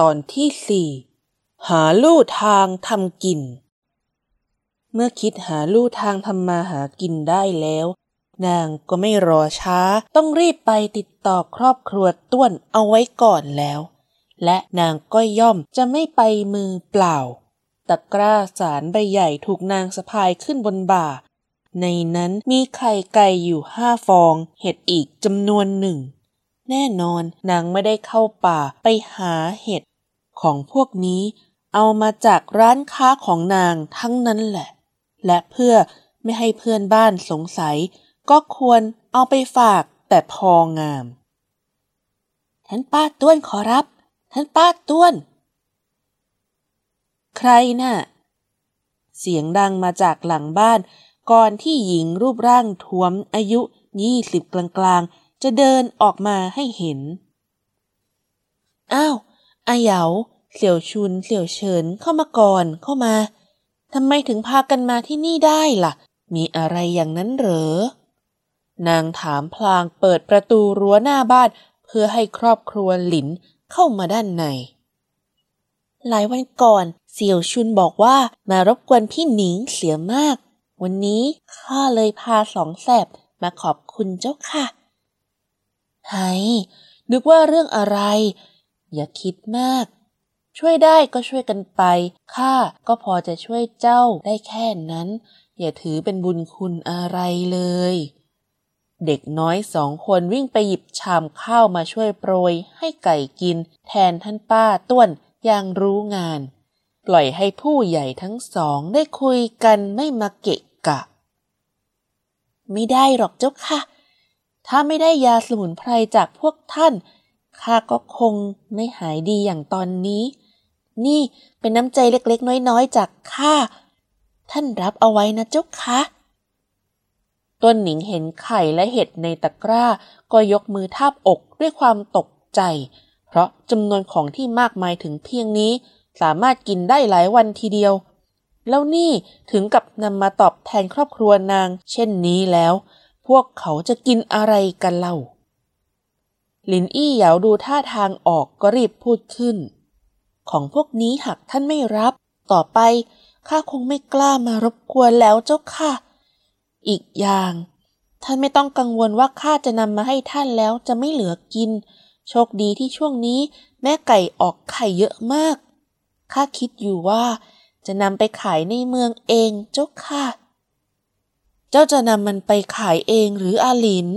ตอนที่สี่หาลู่ทางทำกิน เมื่อคิดหาลู่ทางทำมาหากินได้แล้ว นางก็ไม่รอช้า ต้องรีบไปติดต่อครอบครัวต้วนเอาไว้ก่อนแล้ว และนางก็ย่อมจะไม่ไปมือเปล่า ตะกร้าสารใบใหญ่ถูกนางสะพายขึ้นบนบ่า ในนั้นมีไข่ไก่อยู่ห้าฟอง เห็ดอีกจำนวนหนึ่ง แน่นอนนางไม่ได้เข้าป่าไปหาเห็ดของพวกนี้เอามาจากร้านค้าของนางทั้งนั้นแหละ และเพื่อไม่ให้เพื่อนบ้านสงสัย ก็ควรเอาไปฝากแต่พองาม ท่านป้าต้วนขอรับ ท่านป้าต้วน ใครน่ะ เสียงดังมาจากหลังบ้าน ก่อนที่หญิงรูปร่างท้วมอายุยี่สิบกลางๆ จะเดินออกมาให้เห็น อ้าวอาเหยาเสี่ยวชุน เสี่ยวเฉินเข้ามาก่อนเข้ามาทำไมถึงพากันมาที่นี่ได้ล่ะ มีอะไรอย่างนั้นเหรอ นางถามพลางเปิดประตูรั้วหน้าบ้าน เพื่อให้ครอบครัวหลินเข้ามาด้านใน หลายวันก่อนเสี่ยวชุนบอกว่ามารบกวนพี่หนิงเสียมาก วันนี้ข้าเลยพาสองแสบมาขอบคุณเจ้าค่ะ ไฮนึกว่าเรื่องอะไร อย่าคิดมาก ช่วยได้ก็ช่วยกันไป ข้าก็พอจะช่วยเจ้าได้แค่นั้น อย่าถือเป็นบุญคุณอะไรเลย เด็กน้อยสองคนวิ่งไปหยิบชามข้าวมาช่วยโปรย ให้ไก่กิน แทนท่านป้าต้วนอย่างรู้งาน ปล่อยให้ผู้ใหญ่ทั้งสองได้คุยกันไม่มาเกะกะ ไม่ได้หรอกเจ้าค่ะ ถ้าไม่ได้ยาสมุนไพรจากพวกท่านข้าก็คงไม่หายดีอย่างตอนนี้ นี่เป็นน้ำใจเล็กๆ น้อยๆ จากข้า ท่านรับเอาไว้นะเจ้าคะต้นหนิงเห็นไข่และเห็ดในตะกร้า ก็ยกมือทาบอกด้วยความตกใจ เพราะจำนวนของที่มากมายถึงเพียงนี้ สามารถกินได้หลายวันทีเดียว แล้วนี่ถึงกับนำมาตอบแทนครอบครัวนาง เช่นนี้แล้ว พวกเขาจะกินอะไรกันเล่า หลินอี้เหยาดูท่าทางออกก็รีบพูดขึ้น ของพวกนี้หากท่านไม่รับ ต่อไปข้าคงไม่กล้ามารบกวนแล้วเจ้าค่ะ อีกอย่าง ท่านไม่ต้องกังวลว่าข้าจะนำมาให้ท่านแล้วจะไม่เหลือกิน โชคดีที่ช่วงนี้แม่ไก่ออกไข่เยอะมาก ข้าคิดอยู่ว่าจะนำไปขายในเมืองเองเจ้าค่ะ เจ้าจะนำมันไปขายเองหรืออาลิน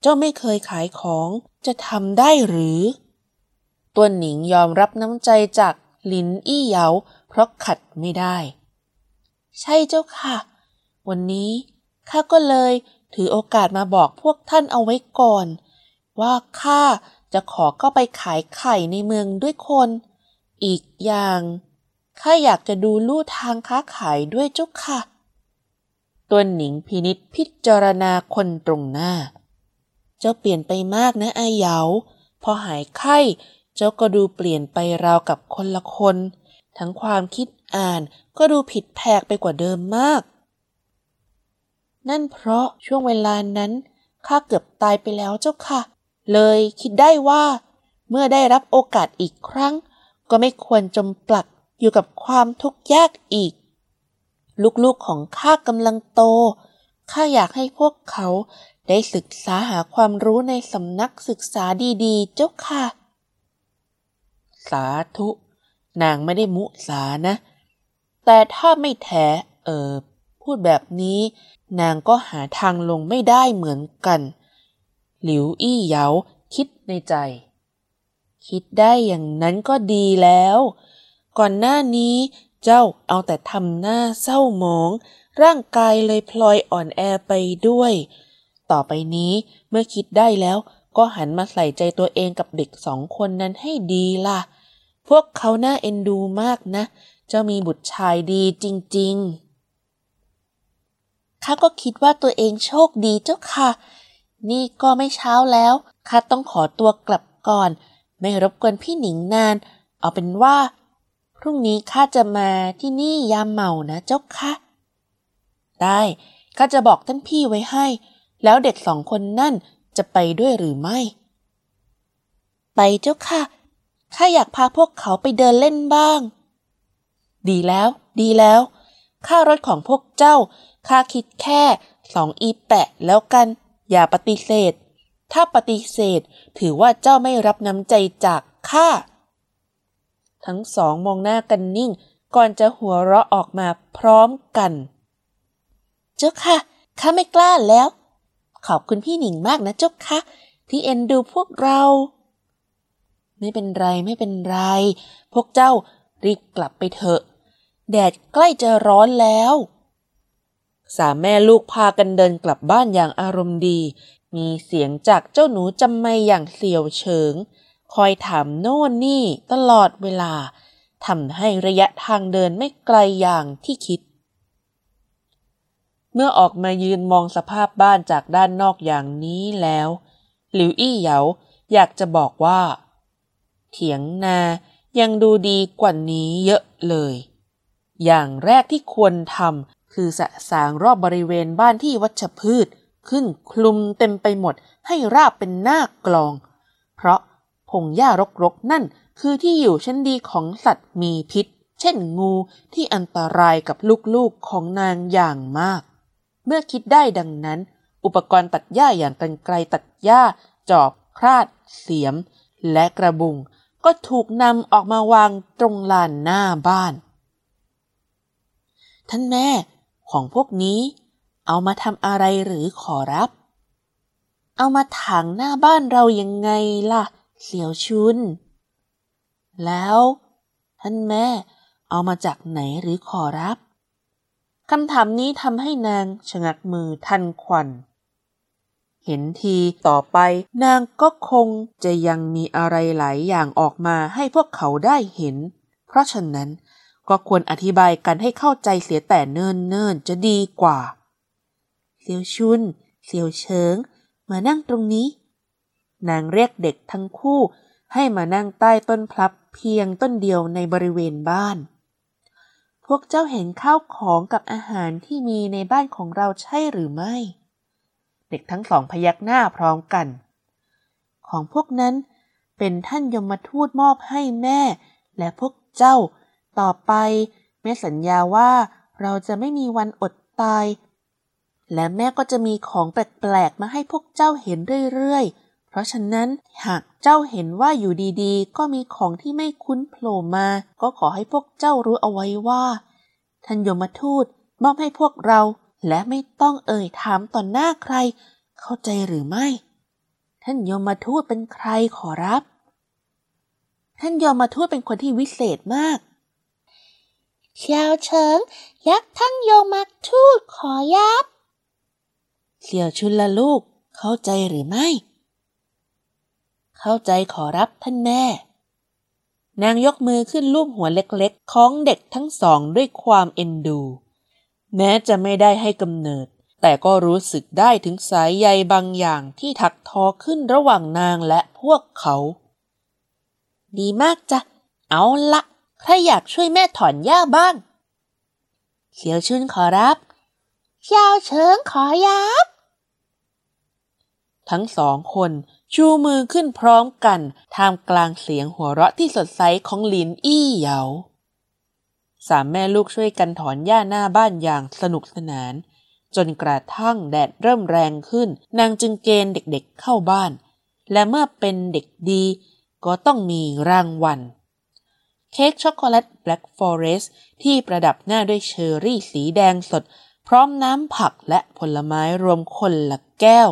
เจ้าไม่เคยขายของจะทำได้หรือ ตัวหนิงยอมรับน้ำใจจากลินอี้เหยาเพราะขัดไม่ได้ ใช่เจ้าค่ะ วันนี้ข้าก็เลยถือโอกาสมาบอกพวกท่านเอาไว้ก่อน ว่าข้าจะขอเข้าไปขายไข่ในเมืองด้วยคน อีกอย่างข้าอยากจะดูลู่ทางค้าขายด้วยเจ้าค่ะ ตัวหนิงพินิษพิจารณาคนตรงหน้า เจ้าเปลี่ยนไปมากนะอาเหยา พอหายไข้ เจ้าก็ดูเปลี่ยนไปราวกับคนละคน ทั้งความคิดอ่านก็ดูผิดแผกไปกว่าเดิมมาก นั่นเพราะช่วงเวลานั้นข้าเกือบตายไปแล้วเจ้าค่ะ เลยคิดได้ว่า เมื่อได้รับโอกาสอีกครั้ง ก็ไม่ควรจมปลักอยู่กับความทุกข์ยากอีก ลูกๆของข้ากำลังโต ข้าอยากให้พวกเขาได้ศึกษาหาความรู้ในสำนักศึกษาดีๆ เจ้าค่ะ สาธุ นางไม่ได้มุสานะ แต่ถ้าไม่แท้เออพูดแบบนี้ นางก็หาทางลงไม่ได้เหมือนกัน หลิวอี้เหยาคิดในใจ คิดได้อย่างนั้นก็ดีแล้ว ก่อนหน้านี้ เจ้าเอาแต่ทำหน้าเศร้าหมอง ร่างกายเลยพลอยอ่อนแอไปด้วย ต่อไปนี้เมื่อคิดได้แล้วก็หันมาใส่ใจตัวเองกับเด็กสองคนนั้นให้ดีล่ะ พวกเขาน่าเอ็นดูมากนะ เจ้ามีบุตรชายดีจริงๆข้าก็คิดว่าตัวเองโชคดีเจ้าค่ะ นี่ก็ไม่เช้าแล้วข้าต้องขอตัวกลับก่อน ไม่รบกวนพี่หนิงนาน เอาเป็นว่า พรุ่งนี้ข้าจะมาที่นี่ยามเมานะเจ้าคะได้ข้าจะบอกท่านพี่ไว้ให้ แล้วเด็กสองคนนั่นจะไปด้วยหรือไม่ ไปเจ้าค่ะข้าอยากพาพวกเขาไปเดินเล่นบ้าง ดีแล้ว ดีแล้ว ค่ารถของพวกเจ้าข้าคิดแค่สองอีแปะแล้วกัน อย่าปฏิเสธ ถ้าปฏิเสธถือว่าเจ้าไม่รับน้ำใจจากข้า ทั้งสองมองหน้ากันนิ่ง ก่อนจะหัวเราะออกมาพร้อมกัน เจ้าค่ะข้าไม่กล้าแล้ว ขอบคุณพี่หนิงมากนะเจ้าค่ะที่เอ็นดูพวกเรา ไม่เป็นไรไม่เป็นไร พวกเจ้ารีบกลับไปเถอะ แดดใกล้จะร้อนแล้วสามแม่ลูกพากันเดินกลับบ้านอย่างอารมณ์ดี มีเสียงจากเจ้าหนูจำไม่อย่างเสียวเฉิง คอยถามโน่นนี่ตลอดเวลาทำให้ระยะทางเดินไม่ไกลอย่างที่คิด เมื่อออกมายืนมองสภาพบ้านจากด้านนอกอย่างนี้แล้ว หลิวอี้เหยาอยากจะบอกว่า เถียงนายังดูดีกว่านี้เยอะเลย อย่างแรกที่ควรทำคือสะสางรอบบริเวณบ้านที่วัชพืช ขึ้นคลุมเต็มไปหมดให้ราบเป็นหน้ากลอง เพราะ พงหญ้ารกๆนั่น คือที่อยู่ชั้นดีของสัตว์มีพิษ เช่นงูที่อันตรายกับลูกๆของนางอย่างมาก เมื่อคิดได้ดังนั้น อุปกรณ์ตัดหญ้าอย่างกันไกลตัดหญ้า จอบ คราด เสียม และกระบุง ก็ถูกนำออกมาวางตรงลานหน้าบ้าน ท่านแม่ของพวกนี้ เอามาทำอะไรหรือขอรับ เอามาถางหน้าบ้านเรายังไงล่ะ เสี่ยวชุน แล้ว ท่านแม่เอามาจากไหนหรือขอรับคำถามนี้ทำให้นางชะงักมือทันควัน เห็นทีต่อไปนางก็คงจะยังมีอะไรหลายอย่างออกมาให้พวกเขาได้เห็น เพราะฉะนั้นก็ควรอธิบายกันให้เข้าใจเสียแต่เนิ่นๆจะดีกว่า เสียวชุน เสียวเฉิง มานั่งตรงนี้ นางเรียกเด็กทั้งคู่ให้มานั่งใต้ต้นพลับเพียงต้นเดียวในบริเวณบ้าน พวกเจ้าเห็นข้าวของกับอาหารที่มีในบ้านของเราใช่หรือไม่ เด็กทั้งสองพยักหน้าพร้อมกัน ของพวกนั้นเป็นท่านยมทูตมอบให้แม่ และพวกเจ้า ต่อไปแม่สัญญาว่าเราจะไม่มีวันอดตาย และแม่ก็จะมีของแปลกๆมาให้พวกเจ้าเห็นเรื่อยๆ เพราะฉะนั้นหากเจ้าเห็นว่าอยู่ดีๆ ก็มีของที่ไม่คุ้นโผล่มา ก็ขอให้พวกเจ้ารู้เอาไว้ว่าท่านยมทูตมอบให้พวกเราและไม่ต้องเอ่ยถามต่อหน้าใคร เข้าใจหรือไม่ ท่านยมทูตเป็นใครขอรับ ท่านยมทูตเป็นคนที่วิเศษมากเฉียวเฉิงยักษ์ท่านโยมักทูตขอยับเสี่ยวชุนละลูกเข้าใจหรือไม่ เข้าใจขอรับท่านแม่ นางยกมือขึ้นลูบหัวเล็กๆ ของเด็กทั้งสองด้วยความเอ็นดู แม้จะไม่ได้ให้กำเนิด แต่ก็รู้สึกได้ถึงสายใยบางอย่างที่ถักทอขึ้นระหว่างนางและพวกเขา ดีมากจ้ะ เอาละ ใครอยากช่วยแม่ถอนหญ้าบ้าง เขียวชุนขอรับเขียวเฉิงขอยับ ทั้งสองคนชูมือขึ้นพร้อมกันท่ามกลางเสียงหัวเราะที่สดใสของหลินอี้เหยาสามแม่ลูกช่วยกันถอนหญ้าหน้าบ้านอย่างสนุกสนาน จนกระทั่งแดดเริ่มแรงขึ้น นางจึงเกณฑ์เด็กๆเข้าบ้าน และเมื่อเป็นเด็กดีก็ต้องมีรางวัล เค้กช็อกโกแลต Black Forest ที่ประดับหน้าด้วยเชอร์รี่สีแดงสด พร้อมน้ำผักและผลไม้รวมคนละแก้ว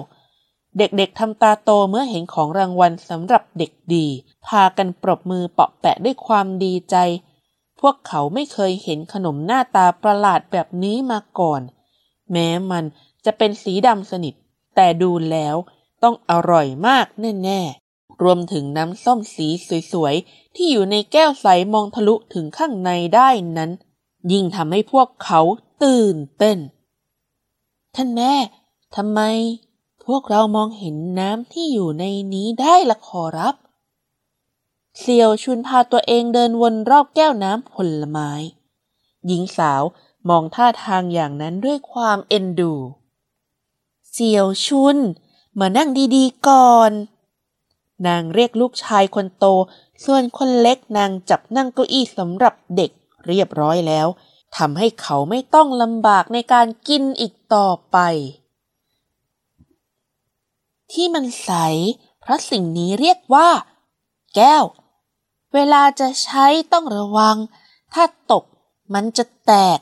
เด็กๆทำตาโตเมื่อเห็นของรางวัลสำหรับเด็กดี พากันปรบมือเปาะแปะด้วยความดีใจ พวกเขาไม่เคยเห็นขนมหน้าตาประหลาดแบบนี้มาก่อน แม้มันจะเป็นสีดำสนิท แต่ดูแล้วต้องอร่อยมากแน่ๆ รวมถึงน้ำส้มสีสวยๆ ที่อยู่ในแก้วใสมองทะลุถึงข้างในได้นั้น ยิ่งทำให้พวกเขาตื่นเต้น ท่านแม่ทำไม พวกเรามองเห็นน้ำที่อยู่ในนี้ได้ละขอรับเสี่ยวชุนพาตัวเองเดินวนรอบแก้วน้ำผลไม้ หญิงสาวมองท่าทางอย่างนั้นด้วยความเอ็นดูเสี่ยวชุน มานั่งดีๆก่อน นางเรียกลูกชายคนโต ส่วนคนเล็กนางจับนั่งเก้าอี้สำหรับเด็กเรียบร้อยแล้วทำให้เขาไม่ต้องลำบากในการกินอีกต่อไป ที่มันใส เพราะสิ่งนี้เรียกว่า แก้ว เวลาจะใช้ต้องระวัง ถ้าตกมันจะแตก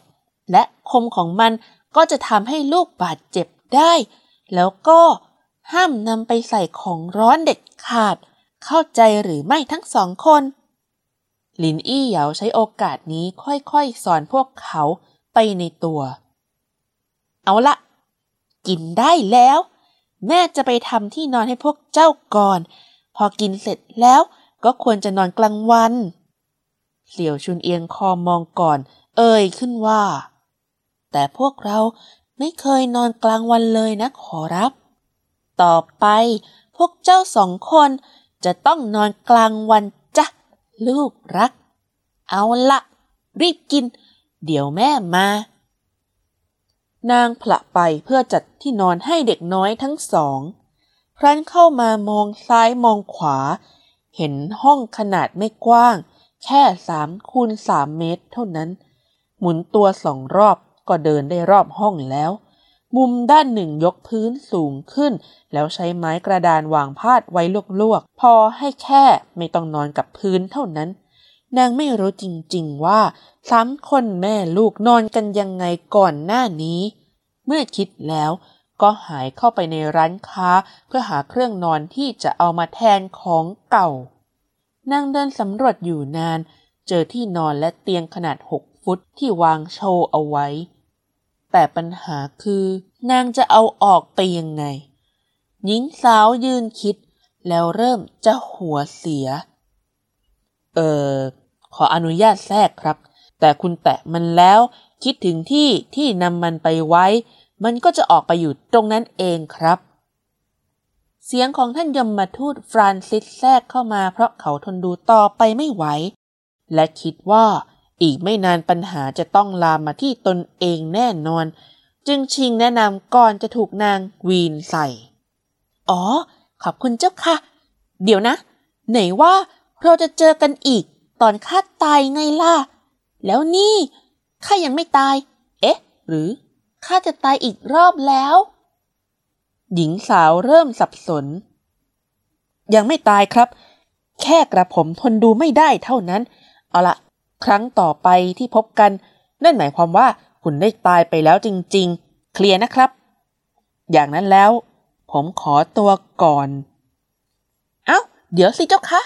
และคมของมันก็จะทำให้ลูกบาดเจ็บได้ แล้วก็ห้ามนำไปใส่ของร้อนเด็ดขาด เข้าใจหรือไม่ทั้งสองคนลินอี้เหยาใช้โอกาสนี้ค่อยๆ สอนพวกเขาไปในตัว เอาละ กินได้แล้ว แม่จะไปทำที่นอนให้พวกเจ้าก่อน พอกินเสร็จแล้วก็ควรจะนอนกลางวัน เสี่ยวชุนเอียงคอมองก่อน เอ่ยขึ้นว่า แต่พวกเราไม่เคยนอนกลางวันเลยนะขอรับ ต่อไปพวกเจ้าสองคนจะต้องนอนกลางวันจ้ะลูกรัก เอาละรีบกิน เดี๋ยวแม่มา นางผละไปเพื่อจัดที่นอนให้เด็กน้อยทั้งสอง ครั้นเข้ามามองซ้ายมองขวา เห็นห้องขนาดไม่กว้าง แค่สามคูณสามเมตรเท่านั้น หมุนตัวสองรอบก็เดินได้รอบห้องแล้ว มุมด้านหนึ่งยกพื้นสูงขึ้น แล้วใช้ไม้กระดานวางพาดไว้ลวกๆ พอให้แค่ไม่ต้องนอนกับพื้นเท่านั้น นางไม่รู้จริงๆว่าสามคนแม่ลูกนอนกันยังไงก่อนหน้านี้ เมื่อคิดแล้วก็หายเข้าไปในร้านค้าเพื่อหาเครื่องนอนที่จะเอามาแทนของเก่านางเดินสำรวจอยู่นาน เจอที่นอนและเตียงขนาดหกฟุตที่วางโชว์เอาไว้ แต่ปัญหาคือ นางจะเอาออกไปยังไง หญิงสาวยืนคิด แล้วเริ่มจะหัวเสีย เออขออนุญาตแทรกครับ แต่คุณแตะมันแล้วคิดถึงที่ที่นำมันไปไว้ มันก็จะออกไปอยู่ตรงนั้นเองครับ เสียงของท่านยมมาทูตฟรานซิสแทรกเข้ามาเพราะเขาทนดูต่อไปไม่ไหว และคิดว่าอีกไม่นานปัญหาจะต้องลามมาที่ตนเองแน่นอน จึงชิงแนะนำก่อนจะถูกนางวีนใส่ อ๋อ ขอบคุณเจ้าค่ะ เดี๋ยวนะ ไหนว่า เราจะเจอกันอีก ตอนข้าตายไงล่ะ แล้วนี่ข้ายังไม่ตาย เอ๊ะ หรือข้าจะตายอีกรอบแล้ว หญิงสาวเริ่มสับสน ยังไม่ตายครับ แค่กระผมทนดูไม่ได้เท่านั้น เอาละครั้งต่อไปที่พบกัน นั่นหมายความว่าคุณได้ตายไปแล้วจริง ๆ เคลียร์นะครับ อย่างนั้นแล้ว ผมขอตัวก่อน เอา้า เดี๋ยวสิเจ้าคะ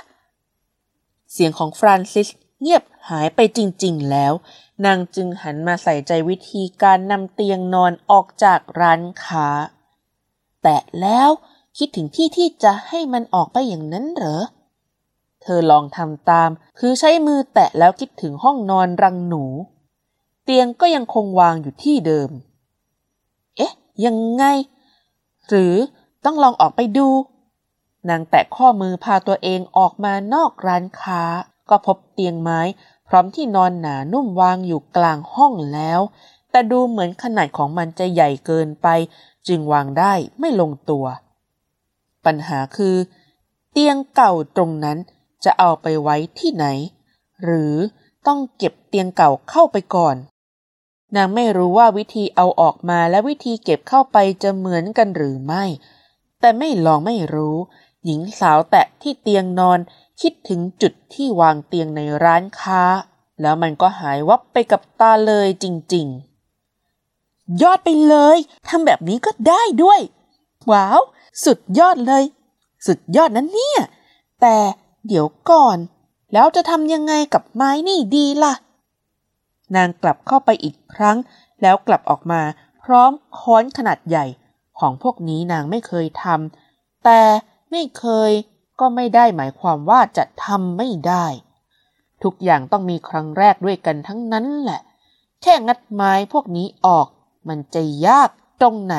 เสียงของฟรานซิสเงียบหายไปจริง ๆ แล้ว นางจึงหันมาใส่ใจวิธีการนำเตียงนอนออกจากร้านค้า แต่แล้วคิดถึงที่ที่จะให้มันออกไปอย่างนั้นเหรอ เธอลองทำตาม คือใช้มือแตะแล้วคิดถึงห้องนอนรังหนู เตียงก็ยังคงวางอยู่ที่เดิม เอ๊ะ ยังไง หรือต้องลองออกไปดู นางแตะข้อมือพาตัวเองออกมานอกร้านค้า ก็พบเตียงไม้ พร้อมที่นอนหนานุ่มวางอยู่กลางห้องแล้ว แต่ดูเหมือนขนาดของมันจะใหญ่เกินไป จึงวางได้ไม่ลงตัว ปัญหาคือ เตียงเก่าตรงนั้นจะเอาไปไว้ที่ไหน หรือต้องเก็บเตียงเก่าเข้าไปก่อน นางไม่รู้ว่าวิธีเอาออกมาและวิธีเก็บเข้าไปจะเหมือนกันหรือไม่ แต่ไม่ลองไม่รู้ หญิงสาวแตะที่เตียงนอนคิดถึงจุดที่วางเตียงในร้านค้า แล้วมันก็หายวับไปกับตาเลยจริง ๆ ยอดไปเลยทำแบบนี้ก็ได้ด้วย ว้าว สุดยอดเลย สุดยอดนั้นเนี่ย แต่เดี๋ยวก่อน แล้วจะทำยังไงกับไม้นี่ดีล่ะ นางกลับเข้าไปอีกครั้ง แล้วกลับออกมาพร้อมค้อนขนาดใหญ่ของพวกนี้นางไม่เคยทำแต่ ไม่เคย ก็ไม่ได้หมายความว่าจะทำไม่ได้ ทุกอย่างต้องมีครั้งแรกด้วยกันทั้งนั้นแหละ แค่งัดไม้พวกนี้ออก มันจะยากตรงไหน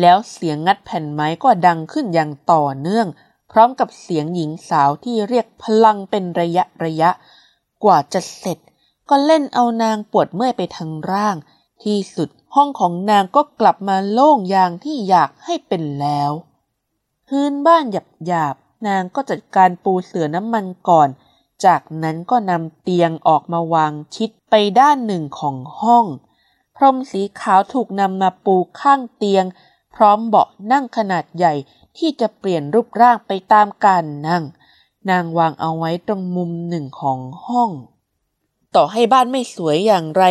แล้วเสียงงัดแผ่นไม้ก็ดังขึ้นอย่างต่อเนื่อง พร้อมกับเสียงหญิงสาวที่เรียกพลังเป็นระยะระยะ กว่าจะเสร็จ ก็เล่นเอานางปวดเมื่อยไปทั้งร่าง ที่สุดห้องของนางก็กลับมาโล่งอย่างที่อยากให้เป็นแล้ว พื้นบ้านหยาบหยาบนางก็จัดการปูเสื่อน้ำมันก่อน จากนั้นก็นำเตียงออกมาวางชิดไปด้านหนึ่งของห้อง พรมสีขาวถูกนำมาปูข้างเตียง พร้อมเบาะนั่งขนาดใหญ่ที่จะเปลี่ยนรูปร่างไปตามการนั่ง นางวางเอาไว้ตรงมุมหนึ่งของห้อง ต่อให้บ้านไม่สวยอย่างไร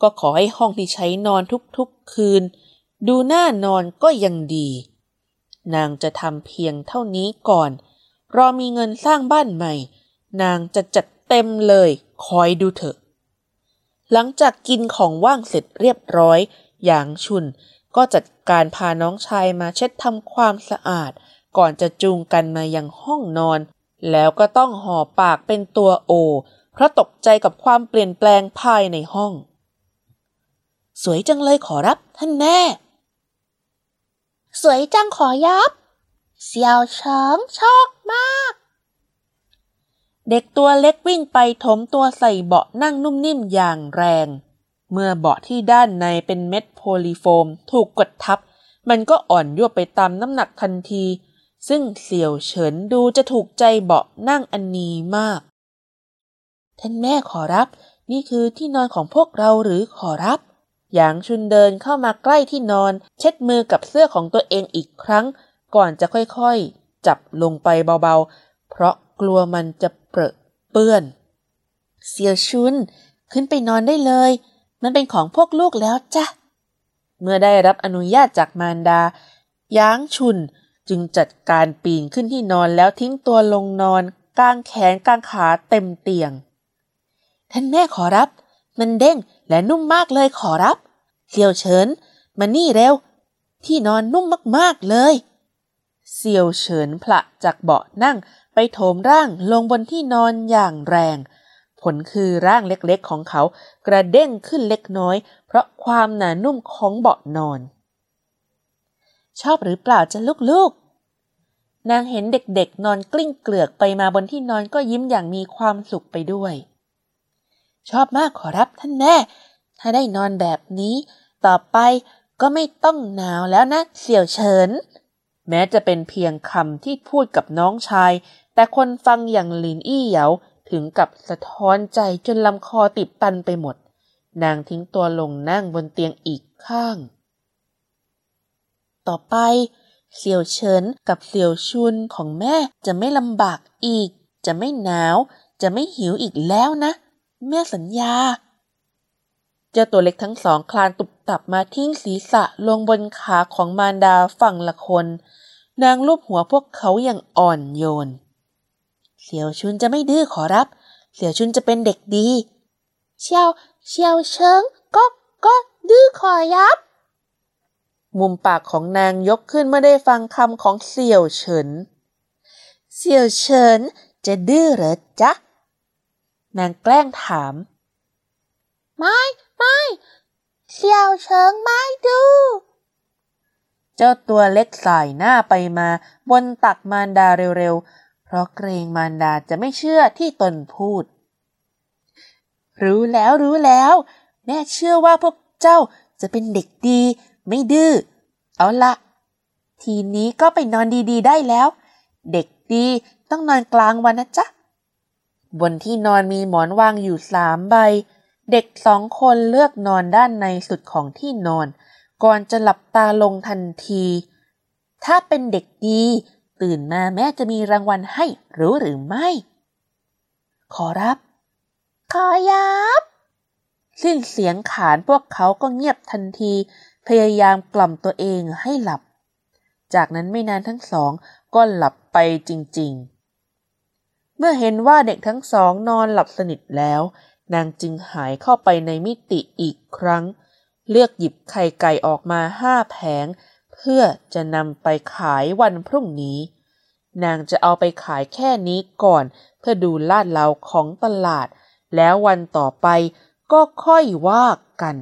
ก็ขอให้ห้องที่ใช้นอนทุกๆคืน ดูน่านอนก็ยังดี นางจะทำเพียงเท่านี้ก่อน รอมีเงินสร้างบ้านใหม่ นางจะจัดเต็มเลย คอยดูเถอะ หลังจากกินของว่างเสร็จเรียบร้อยอย่างชุนก็จัดการพาน้องชายมาเช็ดทำความสะอาด ก่อนจะจูงกันมายังห้องนอน แล้วก็ต้องห่อปากเป็นตัวโอ เพราะตกใจกับความเปลี่ยนแปลงภายในห้อง สวยจังเลยขอรับท่านแม่ สวยจังขอยับ เสี่ยวเฉิงชอบมาก เด็กตัวเล็กวิ่งไปถมตัวใส่เบาะนั่งนุ่มนิ่มอย่างแรง เมื่อเบาะที่ด้านในเป็นเม็ดโพลีโฟม ถูกกดทับ มันก็อ่อนยวบไปตามน้ำหนักทันที ซึ่งเสี่ยวเฉินดูจะถูกใจเบาะนั่งอันนี้มาก ท่านแม่ขอรับ นี่คือที่นอนของพวกเราหรือขอรับ หยางชุนเดินเข้ามาใกล้ที่นอน เช็ดมือกับเสื้อของตัวเองอีกครั้ง ก่อนจะค่อยๆ จับลงไปเบาๆ เพราะกลัวมันจะเปรอะเปื้อน เสี่ยวชุน ขึ้นไปนอนได้เลย มันเป็นของพวกลูกแล้วจ้ะ เมื่อได้รับอนุญาตจากมารดาย้างชุนจึงจัดการปีนขึ้นที่นอนแล้วทิ้งตัวลงนอนกางแขนกางขาเต็มเตียง ท่านแม่ขอรับ มันเด้งและนุ่มมากเลยขอรับเสี่ยวเฉิน มานี่เร็ว ที่นอนนุ่มมากๆเลยเสี่ยวเฉินผละจากเบาะนั่งไปโถมร่างลงบนที่นอนอย่างแรง ผลคือร่างเล็กๆของเขากระเด้งขึ้นเล็กน้อย เพราะความหนานุ่มของเบาะนอน ชอบหรือเปล่าจะลูกๆ นางเห็นเด็กๆ นอนกลิ้งเกลือกไปมาบนที่นอนก็ยิ้มอย่างมีความสุขไปด้วย ชอบมากขอรับท่านแม่ ถ้าได้นอนแบบนี้ ต่อไปก็ไม่ต้องหนาวแล้วนะเสี่ยวเฉิน แม้จะเป็นเพียงคำที่พูดกับน้องชาย แต่คนฟังอย่างหลินอี้เหยาถึงกับสะท้อนใจจนลำคอติดตันไปหมด นางทิ้งตัวลงนั่งบนเตียงอีกข้าง ต่อไป เสี่ยวเฉินกับเสี่ยวชุนของแม่จะไม่ลำบากอีก จะไม่หนาว จะไม่หิวอีกแล้วนะ แม่สัญญา เจ้าตัวเล็กทั้งสองคลานตุบตับมาทิ้งศีรษะลงบนขาของมารดาฝั่งละคน นางลูบหัวพวกเขาอย่างอ่อนโยน เสี่ยวชุนจะไม่ดื้อขอรับ เสี่ยวชุนจะเป็นเด็กดี เชียวเชียวเชิงก็ก็ดื้อขอยับ มุมปากของนางยกขึ้นเมื่อได้ฟังคำของเสี่ยวเฉิน เสี่ยวเฉินจะดื้อเหรอจ๊ะ นางแกล้งถาม ไม่ไม่เสี่ยวเชิงไม่ดื้อเจ้าตัวเล็กสายหน้าไปมา บนตักมารดาเร็วๆ เพราะเกรงมารดาจะไม่เชื่อที่ตนพูด รู้แล้วรู้แล้วแม่เชื่อว่าพวกเจ้าจะเป็นเด็กดี ไม่ดื้อ เอาละทีนี้ก็ไปนอนดีๆได้แล้ว เด็กดีต้องนอนกลางวันนะจ๊ะ บนที่นอนมีหมอนวางอยู่สามใบ เด็กสองคนเลือกนอนด้านในสุดของที่นอน ก่อนจะหลับตาลงทันที ถ้าเป็นเด็กดี ตื่นมาแม่จะมีรางวัลให้รู้หรือไม่ ขอรับ ขอยับ สิ้นเสียงขานพวกเขาก็เงียบทันที พยายามกล่อมตัวเองให้หลับ จากนั้นไม่นานทั้งสองก็หลับไปจริง ๆ เมื่อเห็นว่าเด็กทั้งสองนอนหลับสนิทแล้ว นางจึงหายเข้าไปในมิติอีกครั้ง เลือกหยิบไข่ไก่ออกมาห้าแผง เพื่อจะนำไปขายวันพรุ่งนี้ นางจะเอาไปขายแค่นี้ก่อน เพื่อดูลาดเลาของตลาด แล้ววันต่อไปก็ค่อยว่ากัน